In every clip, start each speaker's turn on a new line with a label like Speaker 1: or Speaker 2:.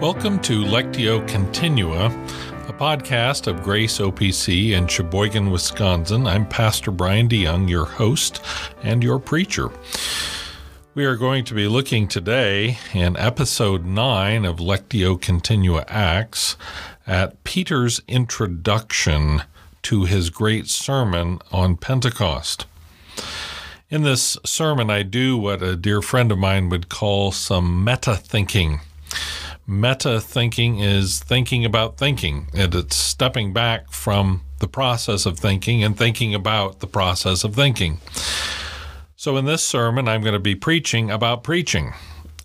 Speaker 1: Welcome to Lectio Continua, a podcast of Grace OPC in Sheboygan, Wisconsin. I'm Pastor Brian DeYoung, your host and your preacher. We are going to be looking today in episode 9 of Lectio Continua Acts at Peter's introduction to his great sermon on Pentecost. In this sermon, I do what a dear friend of mine would call some meta thinking. Meta thinking is thinking about thinking, and it's stepping back from the process of thinking and thinking about the process of thinking. So, in this sermon, I'm going to be preaching about preaching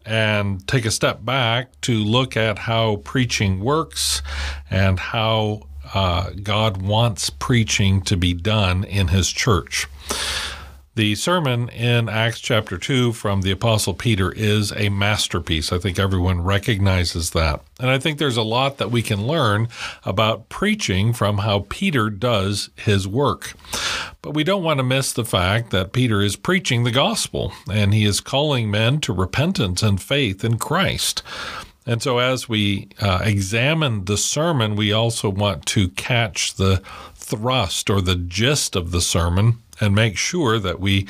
Speaker 1: and take a step back to look at how preaching works and how uh, God wants preaching to be done in His church. The sermon in Acts chapter 2 from the Apostle Peter is a masterpiece. I think everyone recognizes that. And I think there's a lot that we can learn about preaching from how Peter does his work. But we don't want to miss the fact that Peter is preaching the gospel and he is calling men to repentance and faith in Christ. And so, as we uh, examine the sermon, we also want to catch the thrust or the gist of the sermon and make sure that we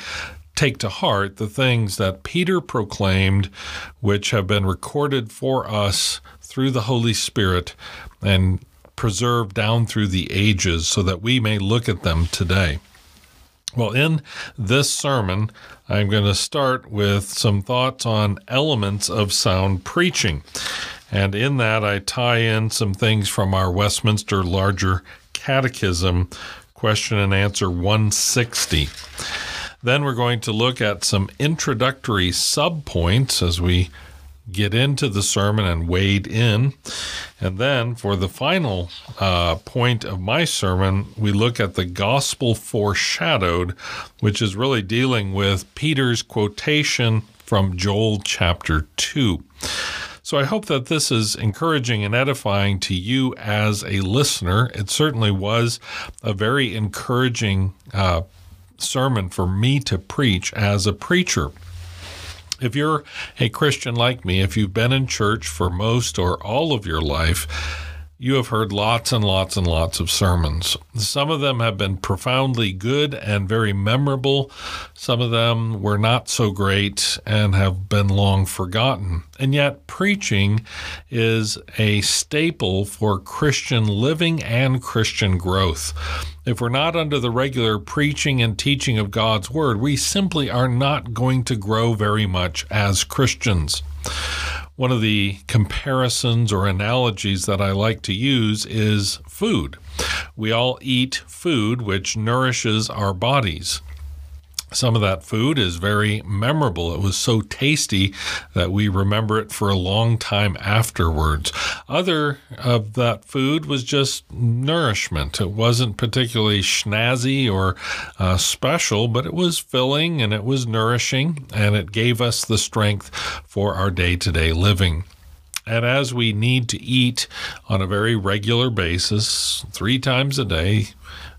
Speaker 1: take to heart the things that Peter proclaimed, which have been recorded for us through the Holy Spirit and preserved down through the ages so that we may look at them today. Well, in this sermon, I'm going to start with some thoughts on elements of sound preaching. And in that, I tie in some things from our Westminster Larger Catechism question and answer 160. Then we're going to look at some introductory subpoints as we get into the sermon and wade in. And then for the final uh, point of my sermon, we look at the gospel foreshadowed, which is really dealing with Peter's quotation from Joel chapter 2. So I hope that this is encouraging and edifying to you as a listener. It certainly was a very encouraging uh, sermon for me to preach as a preacher. If you're a Christian like me, if you've been in church for most or all of your life, you have heard lots and lots and lots of sermons. Some of them have been profoundly good and very memorable. Some of them were not so great and have been long forgotten. And yet, preaching is a staple for Christian living and Christian growth. If we're not under the regular preaching and teaching of God's Word, we simply are not going to grow very much as Christians. One of the comparisons or analogies that I like to use is food. We all eat food which nourishes our bodies. Some of that food is very memorable. It was so tasty that we remember it for a long time afterwards. Other of that food was just nourishment. It wasn't particularly snazzy or uh, special, but it was filling and it was nourishing and it gave us the strength for our day to day living. And as we need to eat on a very regular basis, three times a day,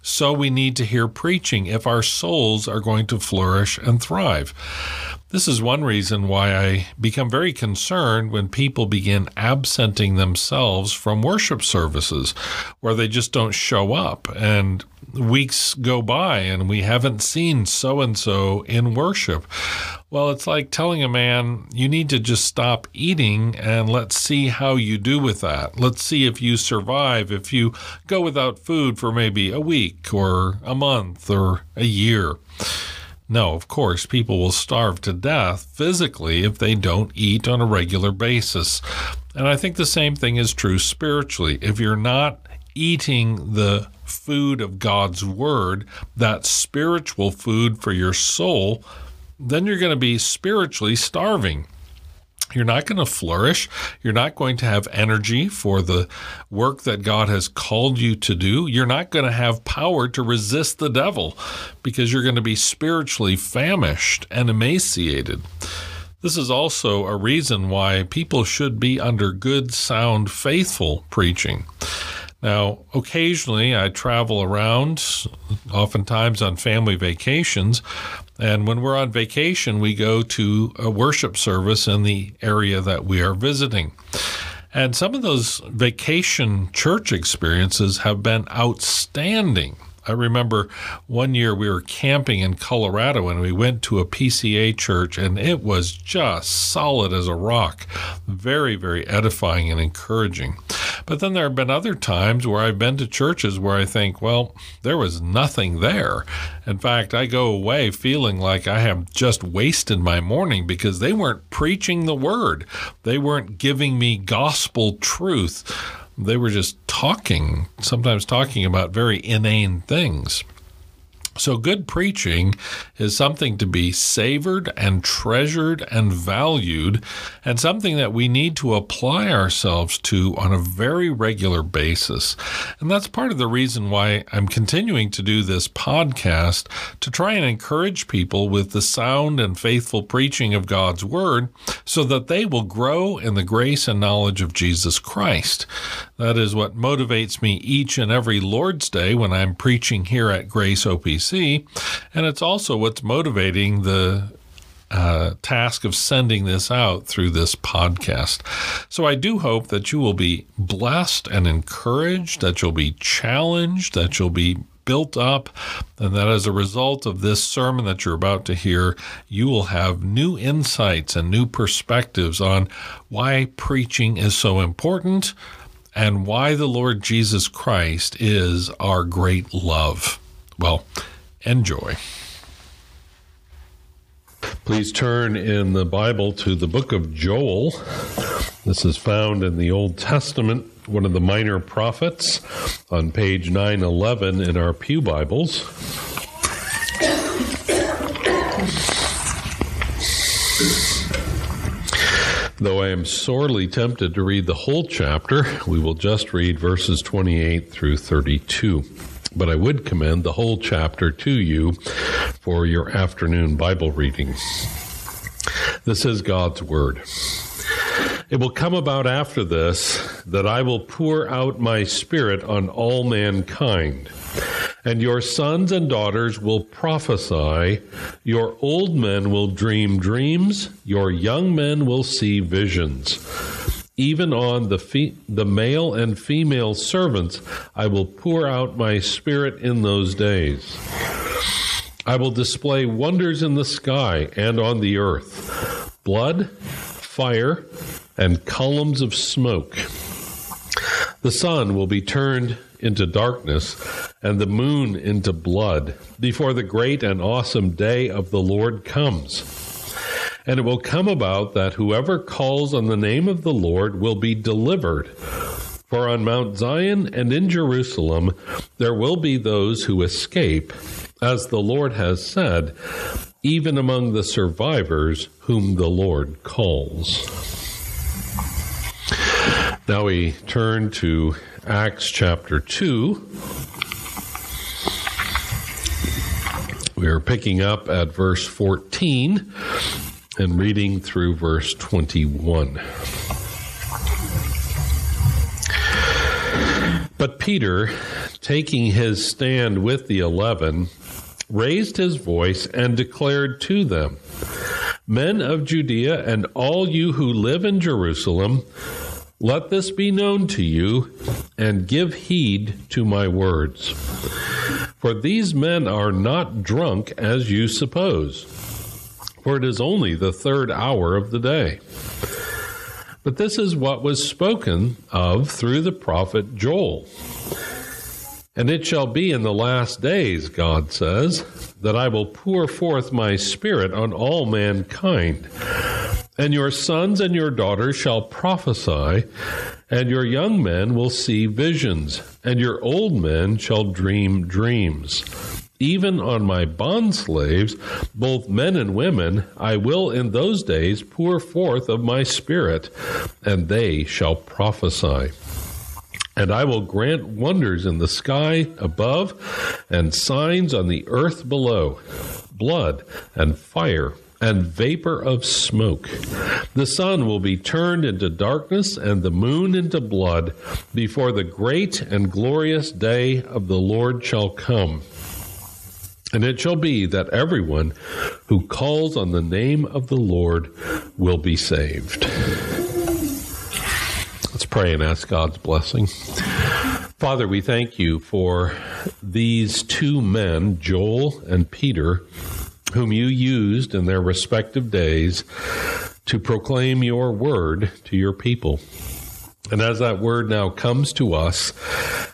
Speaker 1: so we need to hear preaching if our souls are going to flourish and thrive. This is one reason why I become very concerned when people begin absenting themselves from worship services where they just don't show up and weeks go by and we haven't seen so and so in worship. Well, it's like telling a man, you need to just stop eating and let's see how you do with that. Let's see if you survive, if you go without food for maybe a week or a month or a year. No, of course, people will starve to death physically if they don't eat on a regular basis. And I think the same thing is true spiritually. If you're not eating the food of God's Word, that spiritual food for your soul, then you're going to be spiritually starving. You're not going to flourish. You're not going to have energy for the work that God has called you to do. You're not going to have power to resist the devil because you're going to be spiritually famished and emaciated. This is also a reason why people should be under good, sound, faithful preaching. Now, occasionally I travel around, oftentimes on family vacations, and when we're on vacation, we go to a worship service in the area that we are visiting. And some of those vacation church experiences have been outstanding. I remember one year we were camping in Colorado and we went to a PCA church and it was just solid as a rock. Very, very edifying and encouraging. But then there have been other times where I've been to churches where I think, well, there was nothing there. In fact, I go away feeling like I have just wasted my morning because they weren't preaching the word, they weren't giving me gospel truth they were just talking, sometimes talking about very inane things. So, good preaching is something to be savored and treasured and valued, and something that we need to apply ourselves to on a very regular basis. And that's part of the reason why I'm continuing to do this podcast to try and encourage people with the sound and faithful preaching of God's Word so that they will grow in the grace and knowledge of Jesus Christ. That is what motivates me each and every Lord's Day when I'm preaching here at Grace OPC. And it's also what's motivating the uh, task of sending this out through this podcast. So I do hope that you will be blessed and encouraged, that you'll be challenged, that you'll be built up, and that as a result of this sermon that you're about to hear, you will have new insights and new perspectives on why preaching is so important and why the Lord Jesus Christ is our great love. Well, enjoy. Please turn in the Bible to the book of Joel. This is found in the Old Testament, one of the minor prophets, on page 911 in our Pew Bibles. Though I am sorely tempted to read the whole chapter, we will just read verses 28 through 32. But I would commend the whole chapter to you for your afternoon Bible reading. This is God's Word. It will come about after this that I will pour out my Spirit on all mankind and your sons and daughters will prophesy, your old men will dream dreams, your young men will see visions. Even on the, fe- the male and female servants, I will pour out my spirit in those days. I will display wonders in the sky and on the earth blood, fire, and columns of smoke. The sun will be turned into darkness and the moon into blood before the great and awesome day of the Lord comes. And it will come about that whoever calls on the name of the Lord will be delivered. For on Mount Zion and in Jerusalem there will be those who escape, as the Lord has said, even among the survivors whom the Lord calls. Now we turn to Acts chapter 2. We are picking up at verse 14 and reading through verse 21. But Peter, taking his stand with the eleven, raised his voice and declared to them, Men of Judea and all you who live in Jerusalem, let this be known to you, and give heed to my words. For these men are not drunk as you suppose, for it is only the third hour of the day. But this is what was spoken of through the prophet Joel. And it shall be in the last days, God says, that I will pour forth my spirit on all mankind and your sons and your daughters shall prophesy, and your young men will see visions, and your old men shall dream dreams. Even on my bond slaves, both men and women, I will in those days pour forth of my spirit, and they shall prophesy. And I will grant wonders in the sky above and signs on the earth below blood and fire and vapor of smoke. The sun will be turned into darkness and the moon into blood before the great and glorious day of the Lord shall come. And it shall be that everyone who calls on the name of the Lord will be saved Let's
Speaker 2: pray and ask God's blessing. Father, we thank you for these two men, Joel and Peter, whom you used in their respective days to proclaim your word to your people. And as that word now comes to us,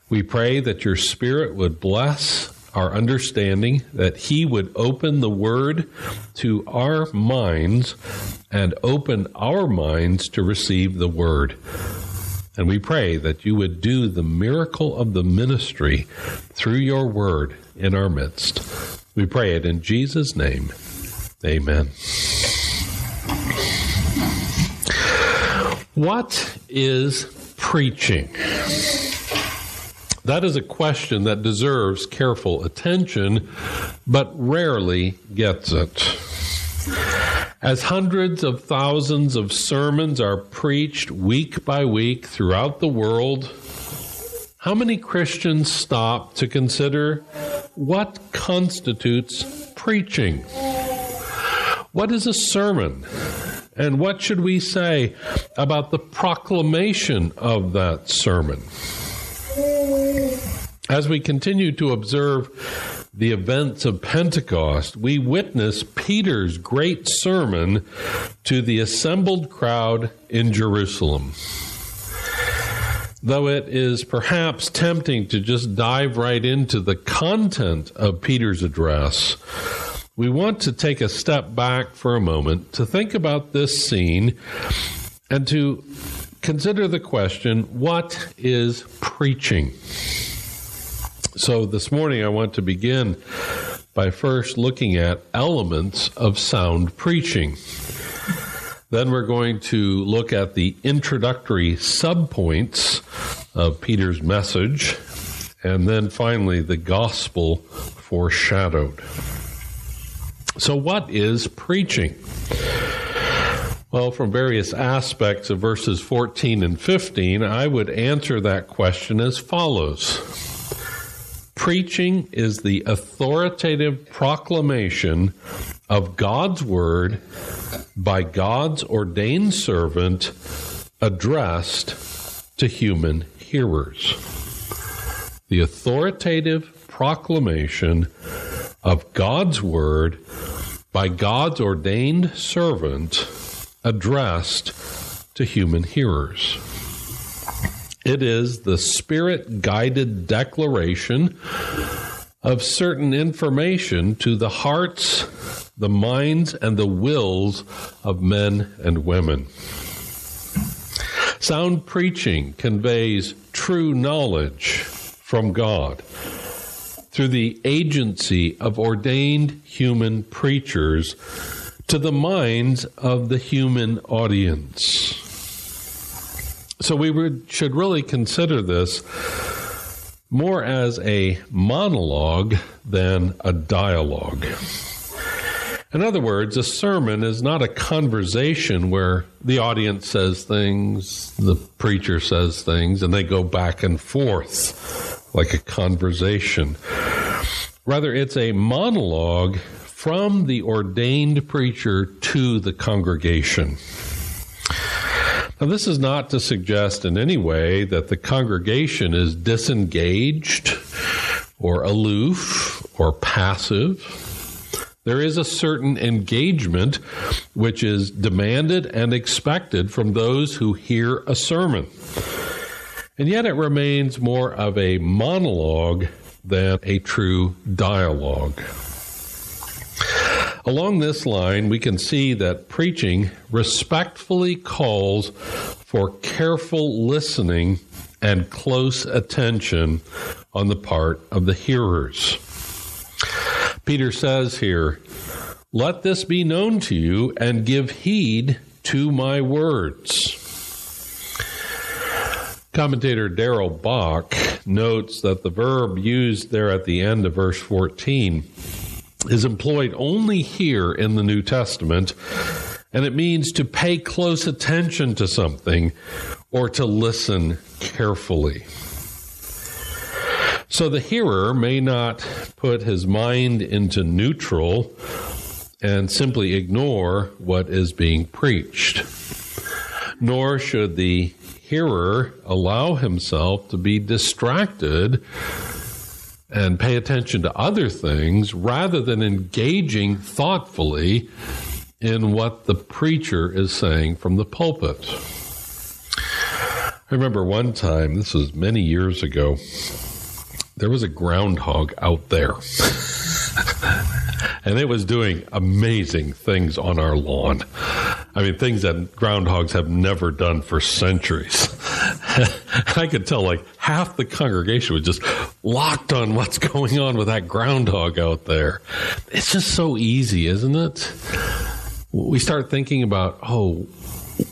Speaker 2: we pray that your Spirit would bless our understanding, that He would open the Word to our minds and open our minds to receive the Word. And we pray that you would do the miracle of the ministry through your Word in our midst. We pray it in Jesus' name. Amen. What is preaching? That is a question that deserves careful attention, but rarely gets it. As hundreds of thousands of sermons are preached week by week throughout the world, how many Christians stop to consider what constitutes preaching? What is a sermon? And what should we say about the proclamation of that sermon? As we continue to observe the events of Pentecost, we witness Peter's great sermon to the assembled crowd in Jerusalem. Though it is perhaps tempting to just dive right into the content of Peter's address, we want to take a step back for a moment to think about this scene and to consider the question what is preaching? So this morning I want to begin by first looking at elements of sound preaching. Then we're going to look at the introductory subpoints of Peter's message. And then finally, the gospel foreshadowed. So, what is preaching? Well, from various aspects of verses 14 and 15, I would answer that question as follows Preaching is the authoritative proclamation of God's word by God's ordained servant addressed to human hearers. The authoritative proclamation of God's word by God's ordained servant addressed to human hearers. It is the spirit guided declaration of certain information to the hearts, the minds, and the wills of men and women. Sound preaching conveys true knowledge from God through the agency of ordained human preachers to the minds of the human audience. So we would, should really consider this more as a monologue than a dialogue. In other words, a sermon is not a conversation where the audience says things, the preacher says things, and they go back and forth like a conversation. Rather, it's a monologue from the ordained preacher to the congregation. Now, this is not to suggest in any way that the congregation is disengaged or aloof or passive. There is a certain engagement which is demanded and expected from those who hear a sermon. And yet it remains more of a monologue than a true dialogue. Along this line, we can see that preaching respectfully calls for careful listening and close attention on the part of the hearers. Peter says here, Let this be known to you and give heed to my words. Commentator Darrell Bock notes that the verb used there at the end of verse 14 is employed only here in the New Testament, and it means to pay close attention to something or to listen carefully. So the hearer may not put his mind into neutral and simply ignore what is being preached, nor should the hearer allow himself to be distracted and pay attention to other things rather than engaging thoughtfully in what the preacher is saying from the pulpit. I remember one time, this was many years ago, there was a groundhog out there. and it was doing amazing things on our lawn. I mean, things that groundhogs have never done for centuries. I could tell like half the congregation was just locked on what's going on with that groundhog out there. It's just so easy, isn't it? We start thinking about, oh,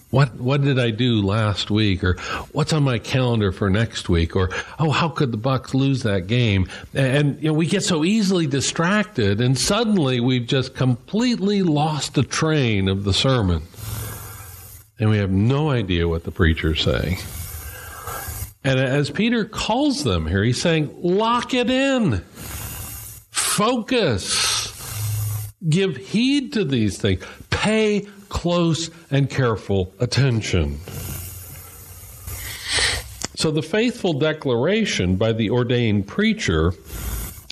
Speaker 2: what what did I do last week? Or what's on my calendar for next week? Or oh how could the Bucks lose that game? And you know we get so easily distracted and suddenly we've just completely lost the train of the sermon. And we have no idea what the preacher's saying and as Peter calls them here he's saying lock it in focus give heed to these things pay close and careful attention. So the faithful declaration by the ordained preacher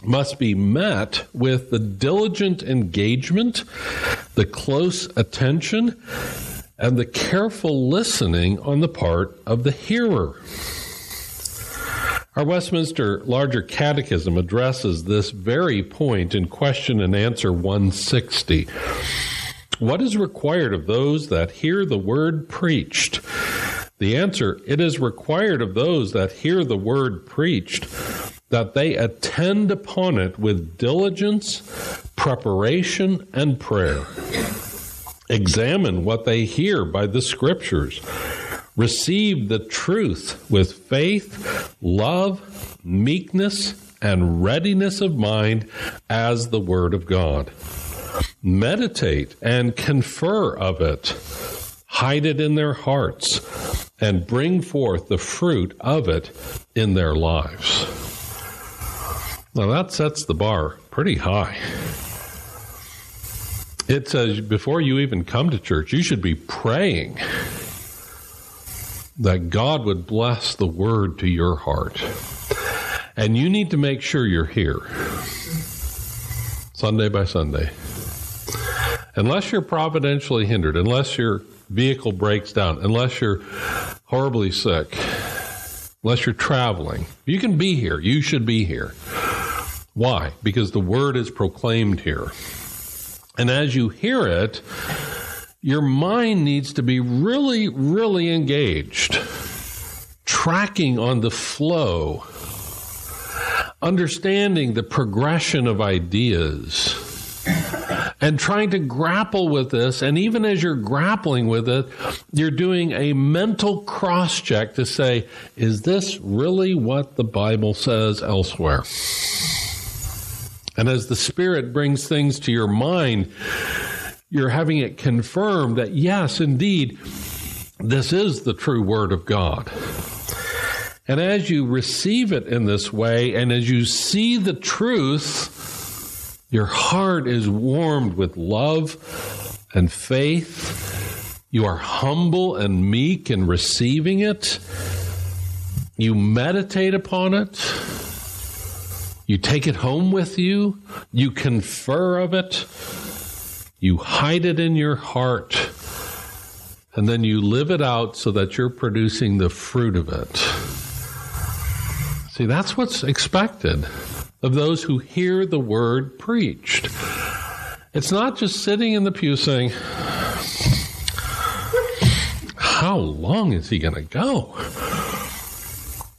Speaker 2: must be met with the diligent engagement, the close attention, and the careful listening on the part of the hearer. Our Westminster Larger Catechism addresses this very point in question and answer 160. What is required of those that hear the word preached? The answer it is required of those that hear the word preached that they attend upon it with diligence, preparation, and prayer. Examine what they hear by the scriptures. Receive the truth with faith, love, meekness, and readiness of mind as the Word of God meditate and confer of it, hide it in their hearts, and bring forth the fruit of it in their lives. Now that sets the bar pretty high. It says before you even come to church, you should be praying that God would bless the word to your heart. And you need to make sure you're here Sunday by Sunday unless you're providentially hindered, unless your vehicle breaks down, unless you're horribly sick, unless you're traveling, you can be here. You should be here. Why? Because the word is proclaimed here. And as you hear it, your mind needs to be really, really engaged, tracking on the flow, understanding the progression of ideas and trying to grapple with this. And even as you're grappling with it, you're doing a mental cross check to say, is this really what the Bible says elsewhere? And as the Spirit brings things to your mind, you're having it confirmed that, yes, indeed, this is the true Word of God. And as you receive it in this way, and as you see the truth, your heart is warmed with love and faith. You are humble and meek in receiving it. You meditate upon it. You take it home with you. You confer of it. You hide it in your heart. And then you live it out so that you're producing the fruit of it. See, that's what's expected of those who hear the word preached. It's not just sitting in the pew saying, How long is he going to go?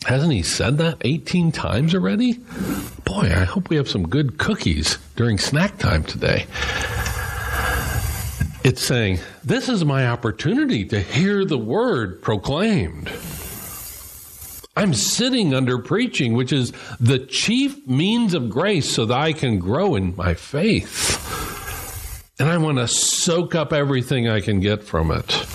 Speaker 2: Hasn't he said that 18 times already? Boy, I hope we have some good cookies during snack time today. It's saying, This is my opportunity to hear the word proclaimed. I'm sitting under preaching, which is the chief means of grace so that I can grow in my faith. And I want to soak up everything I can get from it.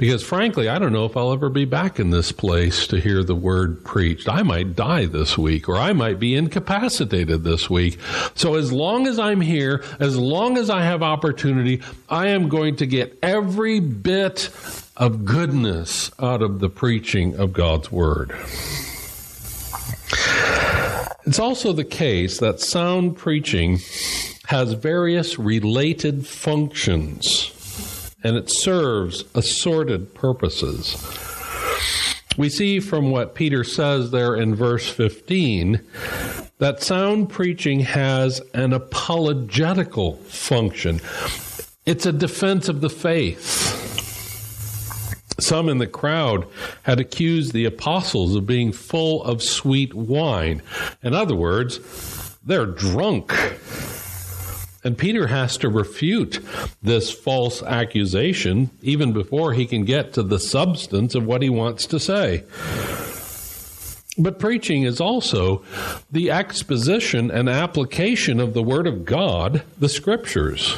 Speaker 2: Because frankly, I don't know if I'll ever be back in this place to hear the word preached. I might die this week, or I might be incapacitated this week. So as long as I'm here, as long as I have opportunity, I am going to get every bit of goodness out of the preaching of God's Word. It's also the case that sound preaching has various related functions and it serves assorted purposes. We see from what Peter says there in verse 15 that sound preaching has an apologetical function. It's a defense of the faith. Some in the crowd had accused the apostles of being full of sweet wine. In other words, they're drunk. And Peter has to refute this false accusation even before he can get to the substance of what he wants to say. But preaching is also the exposition and application of the Word of God, the Scriptures.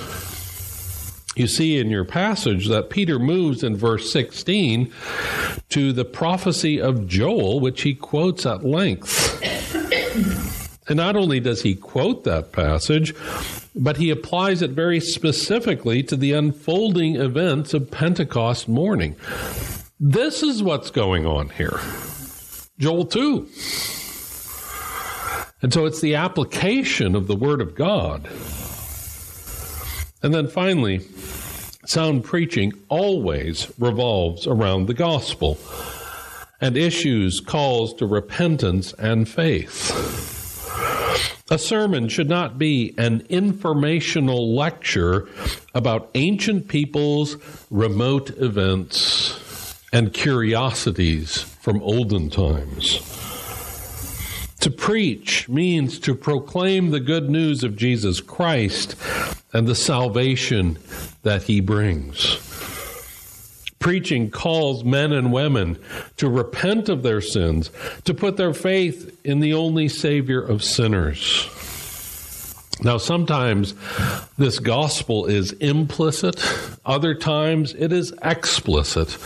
Speaker 2: You see in your passage that Peter moves in verse 16 to the prophecy of Joel, which he quotes at length. And not only does he quote that passage, but he applies it very specifically to the unfolding events of Pentecost morning. This is what's going on here. Joel 2. And so it's the application of the Word of God. And then finally, sound preaching always revolves around the gospel and issues calls to repentance and faith. A sermon should not be an informational lecture about ancient peoples, remote events, and curiosities from olden times. To preach means to proclaim the good news of Jesus Christ and the salvation that he brings. Preaching calls men and women to repent of their sins, to put their faith in the only Savior of sinners. Now, sometimes this gospel is implicit, other times it is explicit,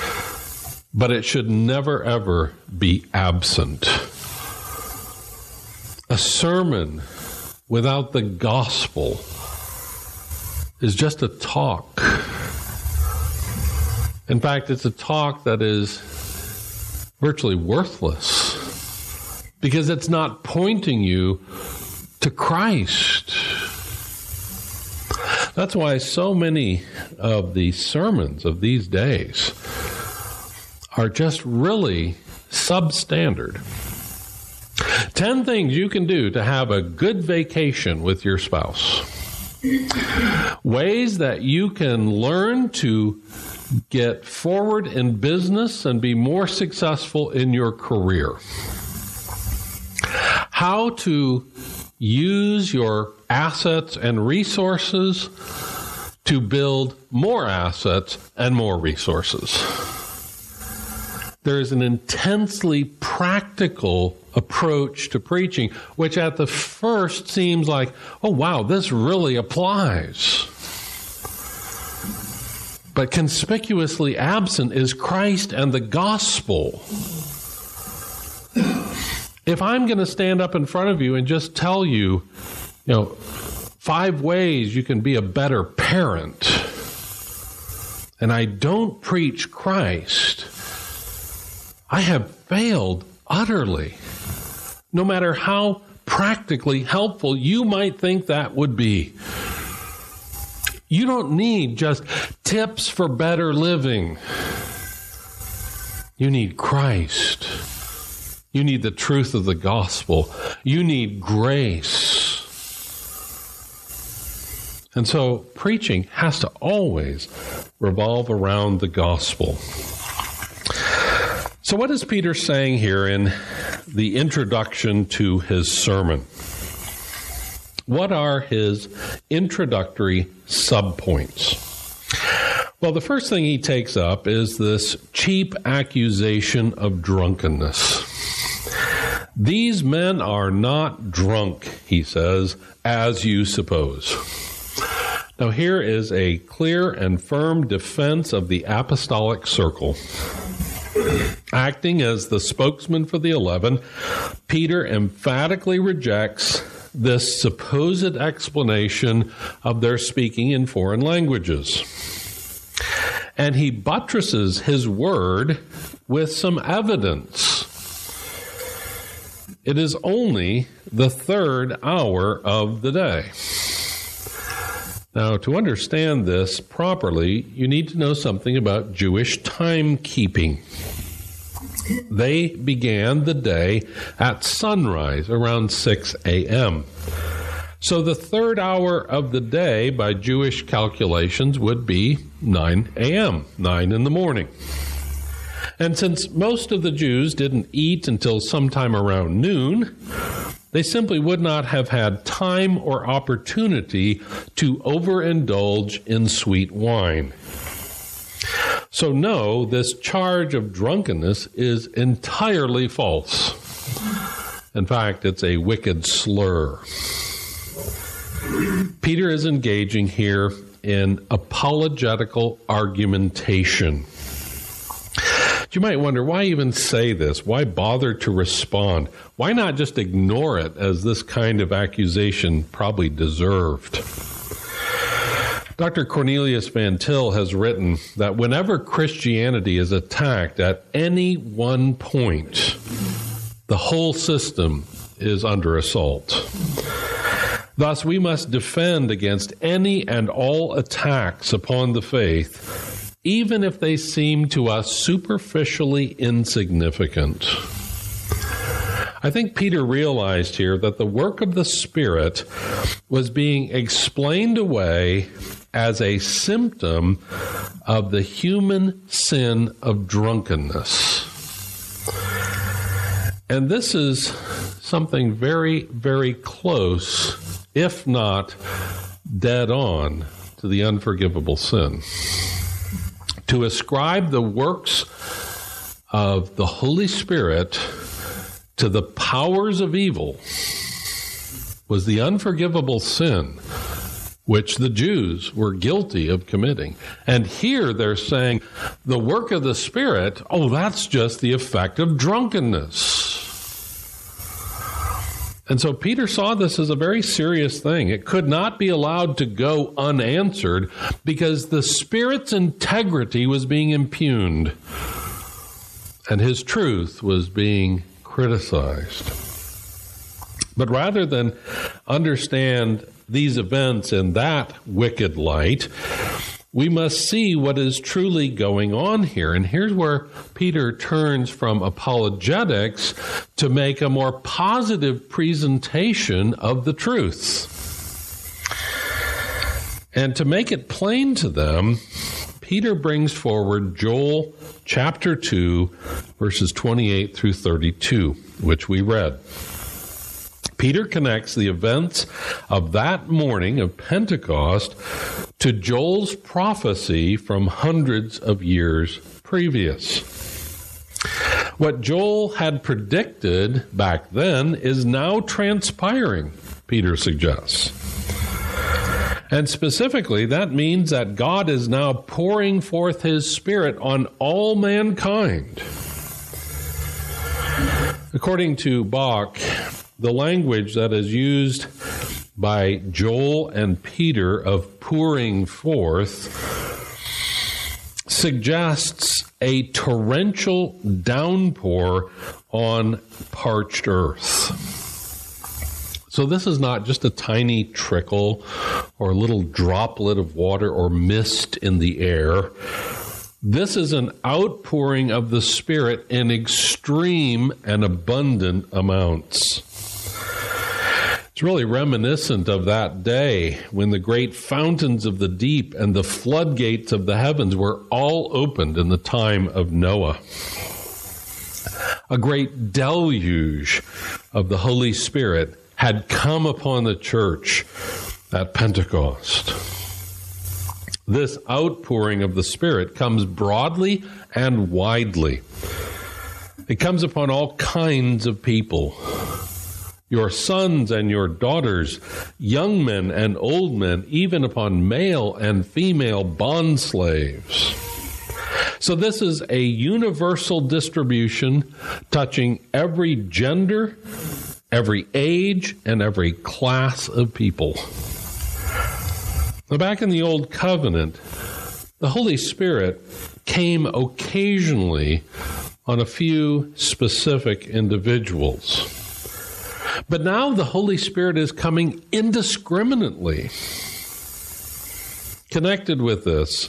Speaker 2: but it should never ever be absent. A sermon without the gospel is just a talk. In fact, it's a talk that is virtually worthless because it's not pointing you to Christ. That's why so many of the sermons of these days are just really substandard. 10 things you can do to have a good vacation with your spouse. Ways that you can learn to get forward in business and be more successful in your career. How to use your assets and resources to build more assets and more resources. There is an intensely practical approach to preaching, which at the first seems like, oh, wow, this really applies. But conspicuously absent is Christ and the gospel. If I'm going to stand up in front of you and just tell you, you know, five ways you can be a better parent, and I don't preach Christ, I have failed utterly. No matter how practically helpful you might think that would be. You don't need just tips for better living. You need Christ. You need the truth of the gospel. You need grace. And so preaching has to always revolve around the gospel. So, what is Peter saying here in the introduction to his sermon? What are his introductory subpoints? Well, the first thing he takes up is this cheap accusation of drunkenness. These men are not drunk, he says, as you suppose. Now, here is a clear and firm defense of the apostolic circle. Acting as the spokesman for the eleven, Peter emphatically rejects this supposed explanation of their speaking in foreign languages. and he buttresses his word with some evidence. It is only the third hour of the day. Now, to understand this properly, you need to know something about Jewish timekeeping. They began the day at sunrise around 6 a.m. So the third hour of the day by Jewish calculations would be 9 a.m., 9 in the morning. And since most of the Jews didn't eat until sometime around noon, they simply would not have had time or opportunity to overindulge in sweet wine. So, no, this charge of drunkenness is entirely false. In fact, it's a wicked slur. Peter is engaging here in apologetical argumentation. You might wonder why even say this? Why bother to respond? Why not just ignore it as this kind of accusation probably deserved? Dr. Cornelius Van Til has written that whenever Christianity is attacked at any one point, the whole system is under assault. Thus, we must defend against any and all attacks upon the faith, even if they seem to us superficially insignificant. I think Peter realized here that the work of the Spirit was being explained away as a symptom of the human sin of drunkenness. And this is something very, very close, if not dead on, to the unforgivable sin. To ascribe the works of the Holy Spirit to the powers of evil was the unforgivable sin which the Jews were guilty of committing. And here they're saying the work of the Spirit, oh, that's just the effect of drunkenness. And so Peter saw this as a very serious thing. It could not be allowed to go unanswered because the Spirit's integrity was being impugned and his truth was being criticized. But rather than understand these events in that wicked light, we must see what is truly going on here. And here's where Peter turns from apologetics to make a more positive presentation of the truth. And to make it plain to them, Peter brings forward Joel chapter 2, verses 28 through 32, which we read. Peter connects the events of that morning of Pentecost to Joel's prophecy from hundreds of years previous. What Joel had predicted back then is now transpiring, Peter suggests. And specifically, that means that God is now pouring forth his Spirit on all mankind. According to Bock, the language that is used by Joel and Peter of pouring forth suggests a torrential downpour on parched earth. So, this is not just a tiny trickle or a little droplet of water or mist in the air. This is an outpouring of the Spirit in extreme and abundant amounts. It's really reminiscent of that day when the great fountains of the deep and the floodgates of the heavens were all opened in the time of Noah. A great deluge of the Holy Spirit had come upon the church at Pentecost. This outpouring of the Spirit comes broadly and widely. It comes upon all kinds of people your sons and your daughters, young men and old men, even upon male and female bond slaves. So, this is a universal distribution touching every gender, every age, and every class of people. Now, back in the Old Covenant, The Holy Spirit came occasionally on a few specific individuals. But now the Holy Spirit is coming indiscriminately. Connected with this,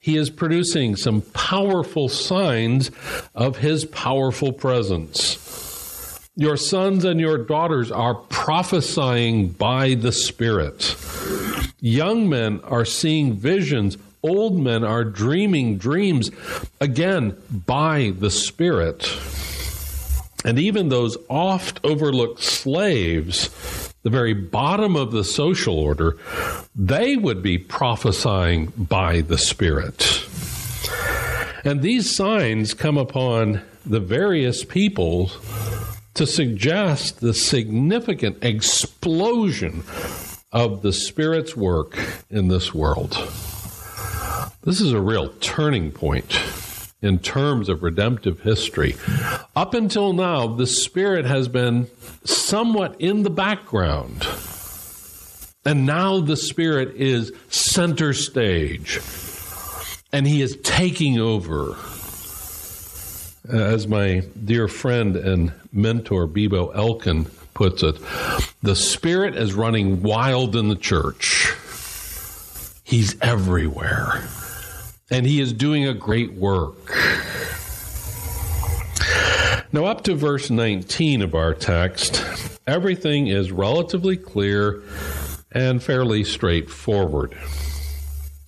Speaker 2: he is producing some powerful signs of his powerful presence. Your sons and your daughters are prophesying by the Spirit. Young men are seeing visions. Old men are dreaming dreams, again, by the Spirit. And even those oft overlooked slaves, the very bottom of the social order, they would be prophesying by the Spirit. And these signs come upon the various peoples to suggest the significant explosion of the Spirit's work in this world. This is a real turning point in terms of redemptive history. Up until now, the Spirit has been somewhat in the background. And now the Spirit is center stage. And He is taking over Uh, as my dear friend and mentor Bibo Elkin puts it, the Spirit is running wild in the church. He's everywhere. And he is doing a great work. Now, up to verse 19 of our text, everything is relatively clear and fairly straightforward.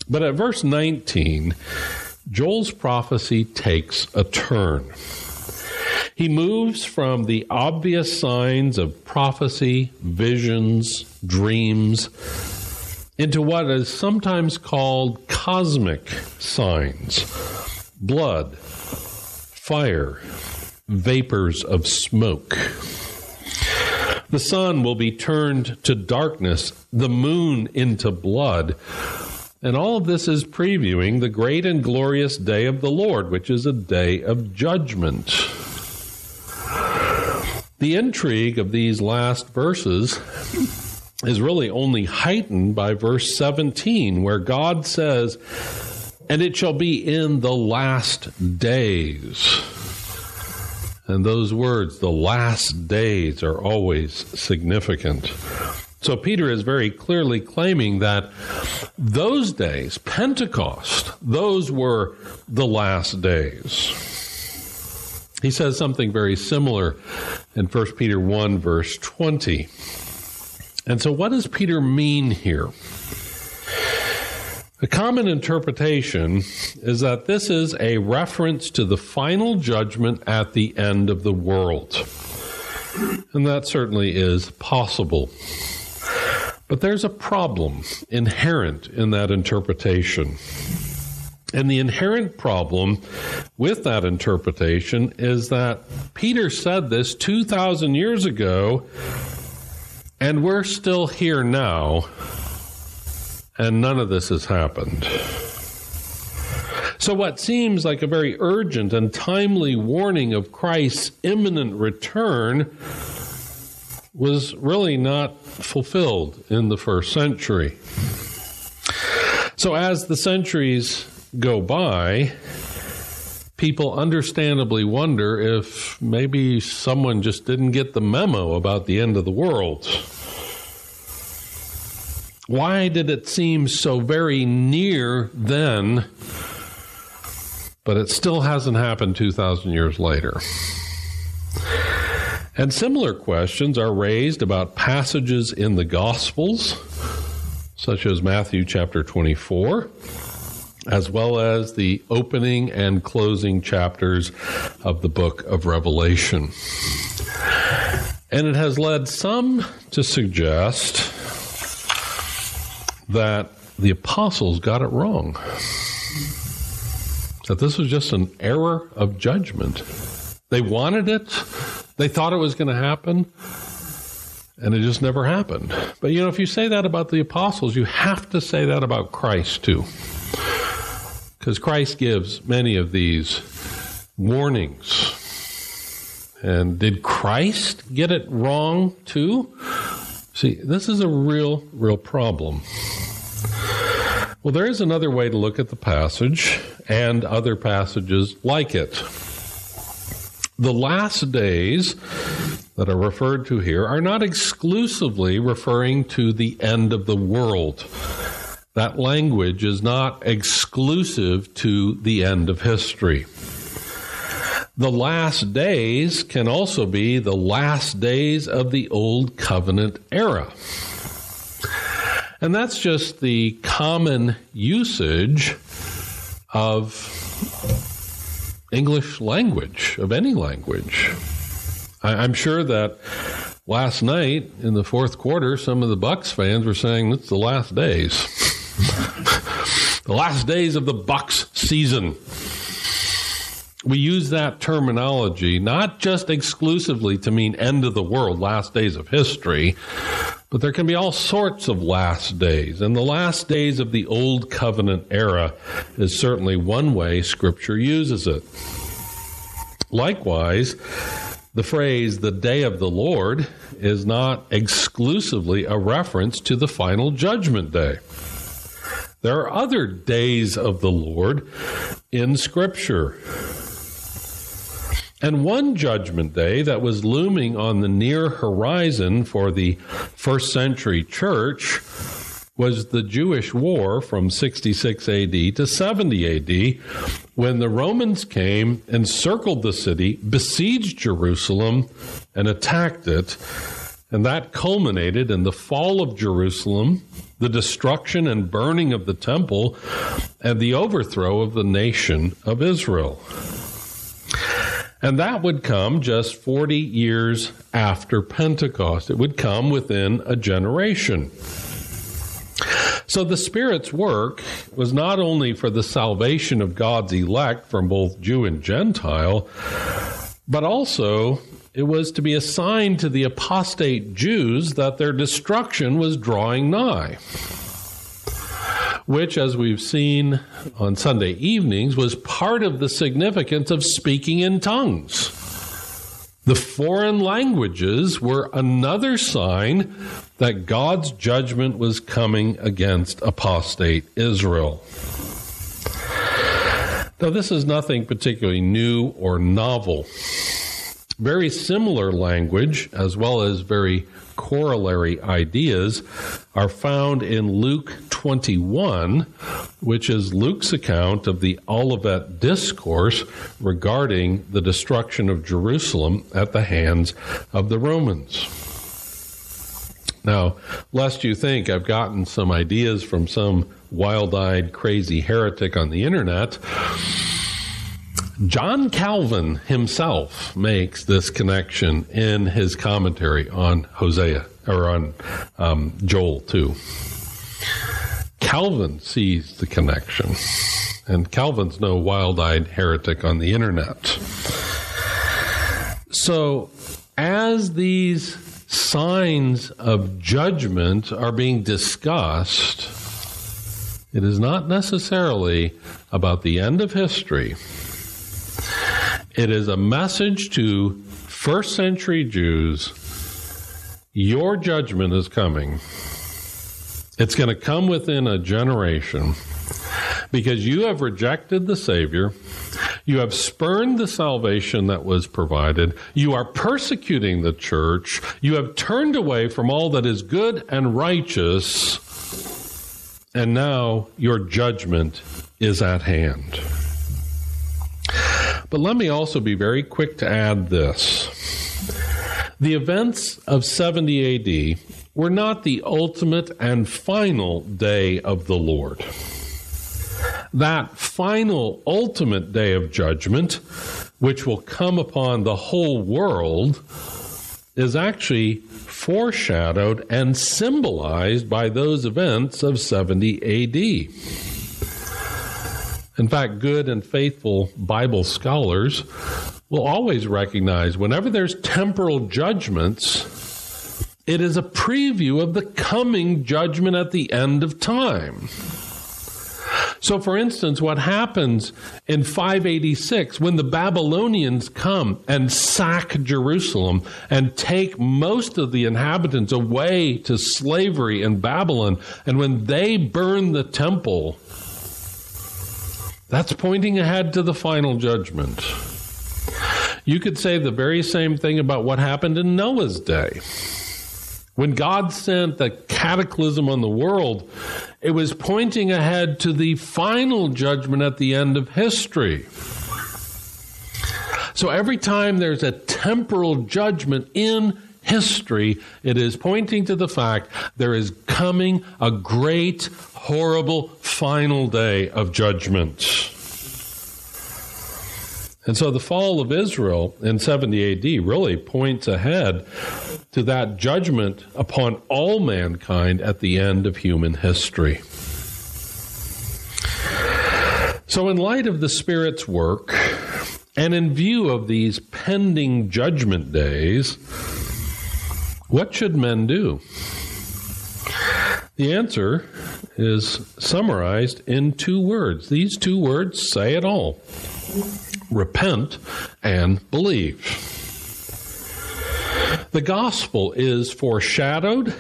Speaker 2: But at verse 19, Joel's prophecy takes a turn. He moves from the obvious signs of prophecy, visions, dreams, into what is sometimes called cosmic signs blood, fire, vapors of smoke. The sun will be turned to darkness, the moon into blood, and all of this is previewing the great and glorious day of the Lord, which is a day of judgment. The intrigue of these last verses is really only heightened by verse 17, where God says, And it shall be in the last days. And those words, the last days, are always significant. So Peter is very clearly claiming that those days, Pentecost, those were the last days. He says something very similar in 1 Peter 1, verse 20. And so, what does Peter mean here? A common interpretation is that this is a reference to the final judgment at the end of the world. And that certainly is possible. But there's a problem inherent in that interpretation. And the inherent problem with that interpretation is that Peter said this 2,000 years ago, and we're still here now, and none of this has happened. So, what seems like a very urgent and timely warning of Christ's imminent return was really not fulfilled in the first century. So, as the centuries go by, people understandably wonder if maybe someone just didn't get the memo about the end of the world. Why did it seem so very near then, but it still hasn't happened 2,000 years later? And similar questions are raised about passages in the Gospels, such as Matthew chapter 24, as well as the opening and closing chapters of the book of Revelation. And it has led some to suggest that the apostles got it wrong. That this was just an error of judgment. They wanted it, they thought it was going to happen, and it just never happened. But you know, if you say that about the apostles, you have to say that about Christ too. Because Christ gives many of these warnings. And did Christ get it wrong too? See, this is a real, real problem. Well, there is another way to look at the passage and other passages like it. The last days that are referred to here are not exclusively referring to the end of the world. That language is not exclusive to the end of history. The last days can also be the last days of the Old Covenant era. And that's just the common usage of English language, of any language. I, am sure that last night in the fourth quarter, some of the Bucks fans were saying it's the last days. the last days of the Bucks season. We use that terminology not just exclusively to mean end of the world, last days of history, but there can be all sorts of last days. And the last days of the Old Covenant era is certainly one way Scripture uses it. Likewise, the phrase the day of the Lord is not exclusively a reference to the final judgment day. There are other days of the Lord in Scripture. And one judgment day that was looming on the near horizon for the first century church was the Jewish war from 66 AD to 70 AD when the Romans came, encircled the city, besieged Jerusalem, and attacked it. And that culminated in the fall of Jerusalem, the destruction and burning of the temple, and the overthrow of the nation of Israel. And that would come just 40 years after Pentecost. It would come within a generation. So the Spirit's work was not only for the salvation of God's elect from both Jew and Gentile, but also it was to be a sign to the apostate Jews that their destruction was drawing nigh which, as we've seen on Sunday evenings, was part of the significance of speaking in tongues. The foreign languages were another sign that God's judgment was coming against apostate Israel. Now, this is nothing particularly new or novel. Very similar language, as well as very corollary ideas are found in Luke 21, which is Luke's account of the Olivet Discourse regarding the destruction of Jerusalem at the hands of the Romans. Now, lest you think I've gotten some ideas from some wild eyed, crazy heretic on the internet, John Calvin himself makes this connection in his commentary on Hosea or on um, Joel 2. Calvin sees the connection, and Calvin's no wild eyed heretic on the internet. So, as these signs of judgment are being discussed, it is not necessarily about the end of history it is a message to first century Jews your judgment is coming. It's going to come within a generation because you have rejected the Savior. You have spurned the salvation that was provided. You are persecuting the church. You have turned away from all that is good and righteous. And now your judgment is at hand. But let me also be very quick to add this. The events of 70 AD were not the ultimate and final day of the Lord. That final, ultimate day of judgment, which will come upon the whole world, is actually foreshadowed and symbolized by those events of 70 AD. In fact, good and faithful Bible scholars will always recognize whenever there's temporal judgments, it is a preview of the coming judgment at the end of time. So, for instance, what happens in 586 when the Babylonians come and sack Jerusalem and take most of the inhabitants away to slavery in Babylon, and when they burn the temple, that's pointing ahead to the final judgment. You could say the very same thing about what happened in Noah's day. When God sent the cataclysm on the world, it was pointing ahead to the final judgment at the end of history. So every time there's a temporal judgment in history, it is pointing to the fact there is coming a great, horrible final day of judgment. And so the fall of Israel in 70 AD really points ahead to that judgment upon all mankind at the end of human history. So, in light of the Spirit's work, and in view of these pending judgment days, what should men do? The answer is summarized in two words. These two words say it all repent and believe. The gospel is foreshadowed,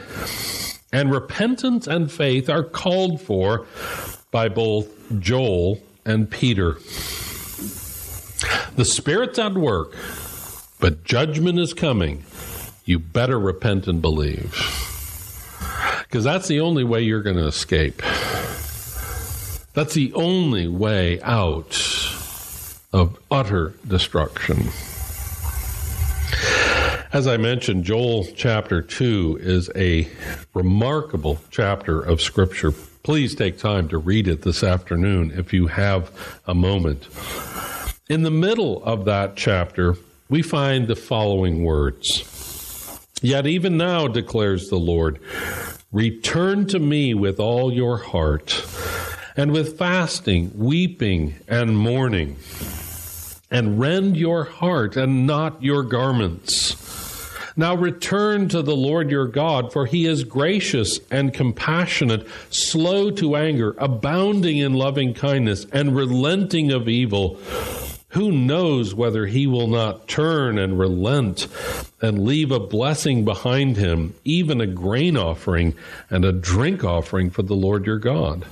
Speaker 2: and repentance and faith are called for by both Joel and Peter. The Spirit's at work, but judgment is coming. You better repent and believe. Because that's the only way you're going to escape. That's the only way out of utter destruction. As I mentioned, Joel chapter 2 is a remarkable chapter of Scripture. Please take time to read it this afternoon if you have a moment. In the middle of that chapter, we find the following words Yet even now, declares the Lord, return to me with all your heart, and with fasting, weeping, and mourning and rend your heart and not your garments. Now return to the Lord your God, for he is gracious and compassionate, slow to anger, abounding in loving kindness, and relenting of evil. Who knows whether he will not turn and relent and leave a blessing behind him, even a grain offering and a drink offering for the Lord your God?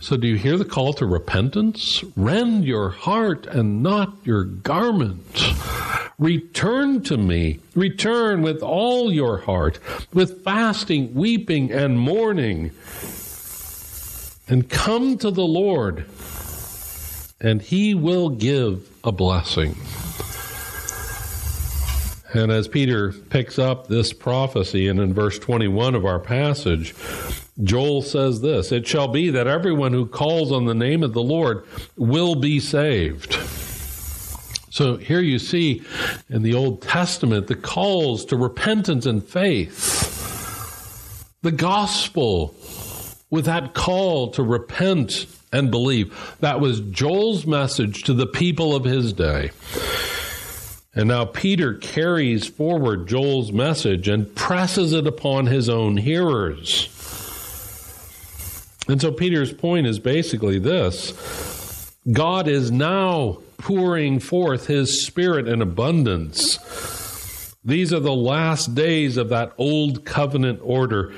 Speaker 2: So, do you hear the call to repentance? Rend your heart and not your garment. Return to me. Return with all your heart, with fasting, weeping, and mourning. And come to the Lord, and he will give a blessing. And as Peter picks up this prophecy, and in verse 21 of our passage, Joel says this It shall be that everyone who calls on the name of the Lord will be saved. So here you see in the Old Testament the calls to repentance and faith. The gospel with that call to repent and believe. That was Joel's message to the people of his day. And now Peter carries forward Joel's message and presses it upon his own hearers. And so Peter's point is basically this God is now pouring forth his spirit in abundance. These are the last days of that old covenant order,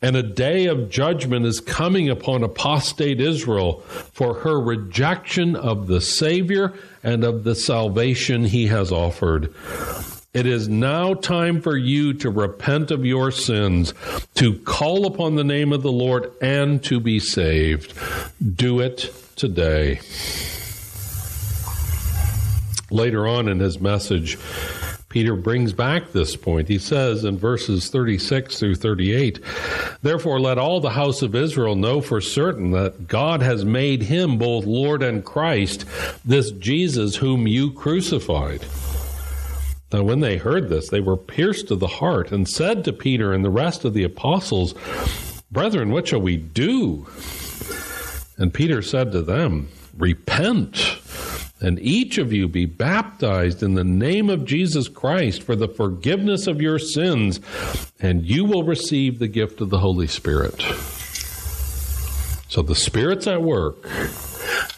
Speaker 2: and a day of judgment is coming upon apostate Israel for her rejection of the Savior and of the salvation he has offered. It is now time for you to repent of your sins, to call upon the name of the Lord, and to be saved. Do it today. Later on in his message, Peter brings back this point. He says in verses 36 through 38 Therefore, let all the house of Israel know for certain that God has made him both Lord and Christ, this Jesus whom you crucified. Now, when they heard this, they were pierced to the heart and said to Peter and the rest of the apostles, Brethren, what shall we do? And Peter said to them, Repent, and each of you be baptized in the name of Jesus Christ for the forgiveness of your sins, and you will receive the gift of the Holy Spirit. So the Spirit's at work,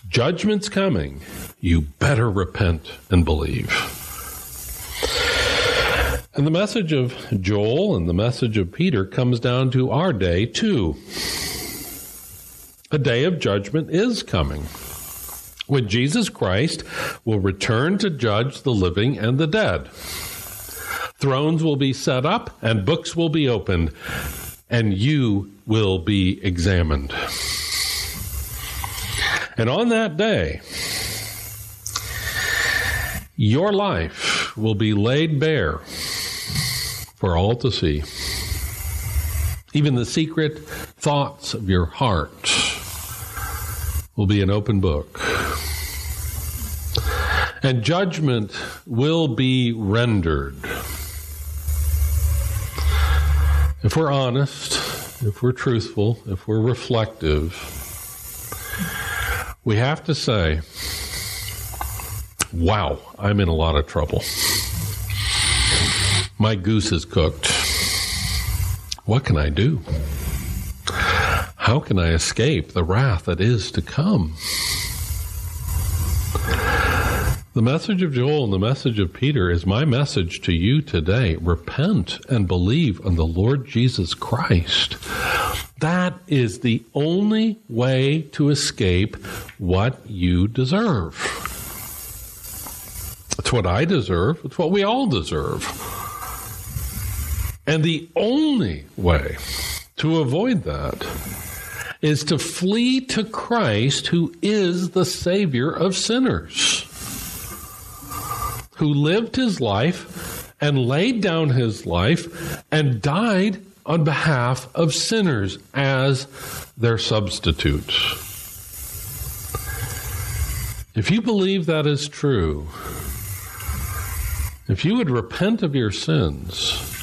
Speaker 2: judgment's coming. You better repent and believe. And the message of Joel and the message of Peter comes down to our day, too. A day of judgment is coming when Jesus Christ will return to judge the living and the dead. Thrones will be set up and books will be opened, and you will be examined. And on that day, your life will be laid bare for all to see. Even the secret thoughts of your heart will be an open book. And judgment will be rendered. If we're honest, if we're truthful, if we're reflective, we have to say, wow, I'm in a lot of trouble. My goose is cooked. What can I do? How can I escape the wrath that is to come? The message of Joel and the message of Peter is my message to you today. Repent and believe on the Lord Jesus Christ. That is the only way to escape what you deserve. It's what I deserve. It's what we all deserve. And the only way to avoid that is to flee to Christ, who is the Savior of sinners, who lived his life and laid down his life and died on behalf of sinners as their substitute. If you believe that is true, if you would repent of your sins,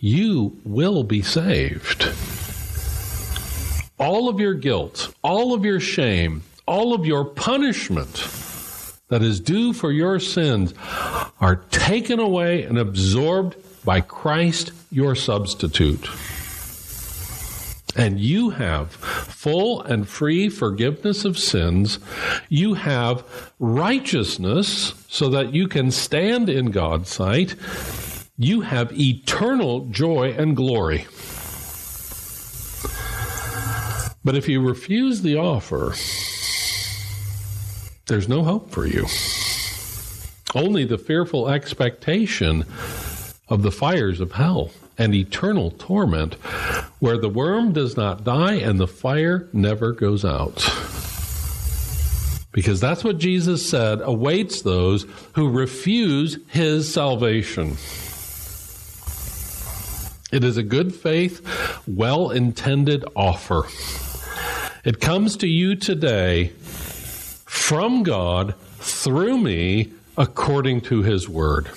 Speaker 2: you will be saved. All of your guilt, all of your shame, all of your punishment that is due for your sins are taken away and absorbed by Christ, your substitute. And you have full and free forgiveness of sins. You have righteousness so that you can stand in God's sight you have eternal joy and glory. But if you refuse the offer, there's no hope for you. Only the fearful expectation of the fires of hell and eternal torment, where the worm does not die and the fire never goes out. Because that's what Jesus said awaits those who refuse his salvation. It is a good faith, well intended offer. It comes to you today from God through me according to his word.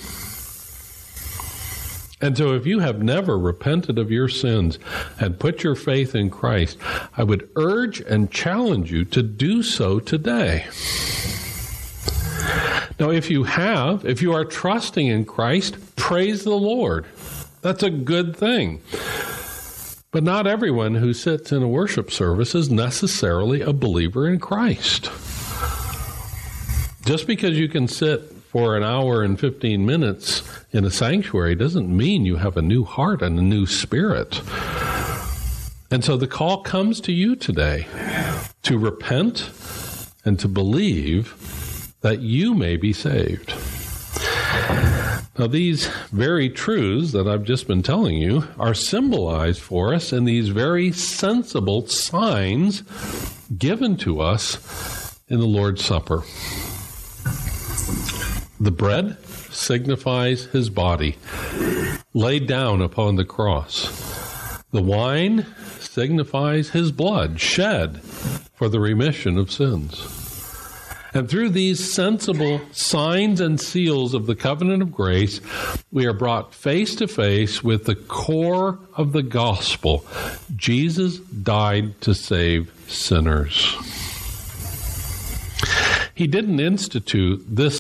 Speaker 2: And so, if you have never repented of your sins and put your faith in Christ, I would urge and challenge you to do so today. Now, if you have, if you are trusting in Christ, praise the Lord. That's a good thing. But not everyone who sits in a worship service is necessarily a believer in Christ. Just because you can sit for an hour and 15 minutes in a sanctuary doesn't mean you have a new heart and a new spirit. And so the call comes to you today to repent and to believe that you may be saved. Now, these very truths that I've just been telling you are symbolized for us in these very sensible signs given to us in the Lord's Supper. The bread signifies his body laid down upon the cross. The wine signifies his blood shed for the remission of sins. And through these sensible signs and seals of the covenant of grace, we are brought face to face with the core of the gospel. Jesus died to save sinners. He didn't institute this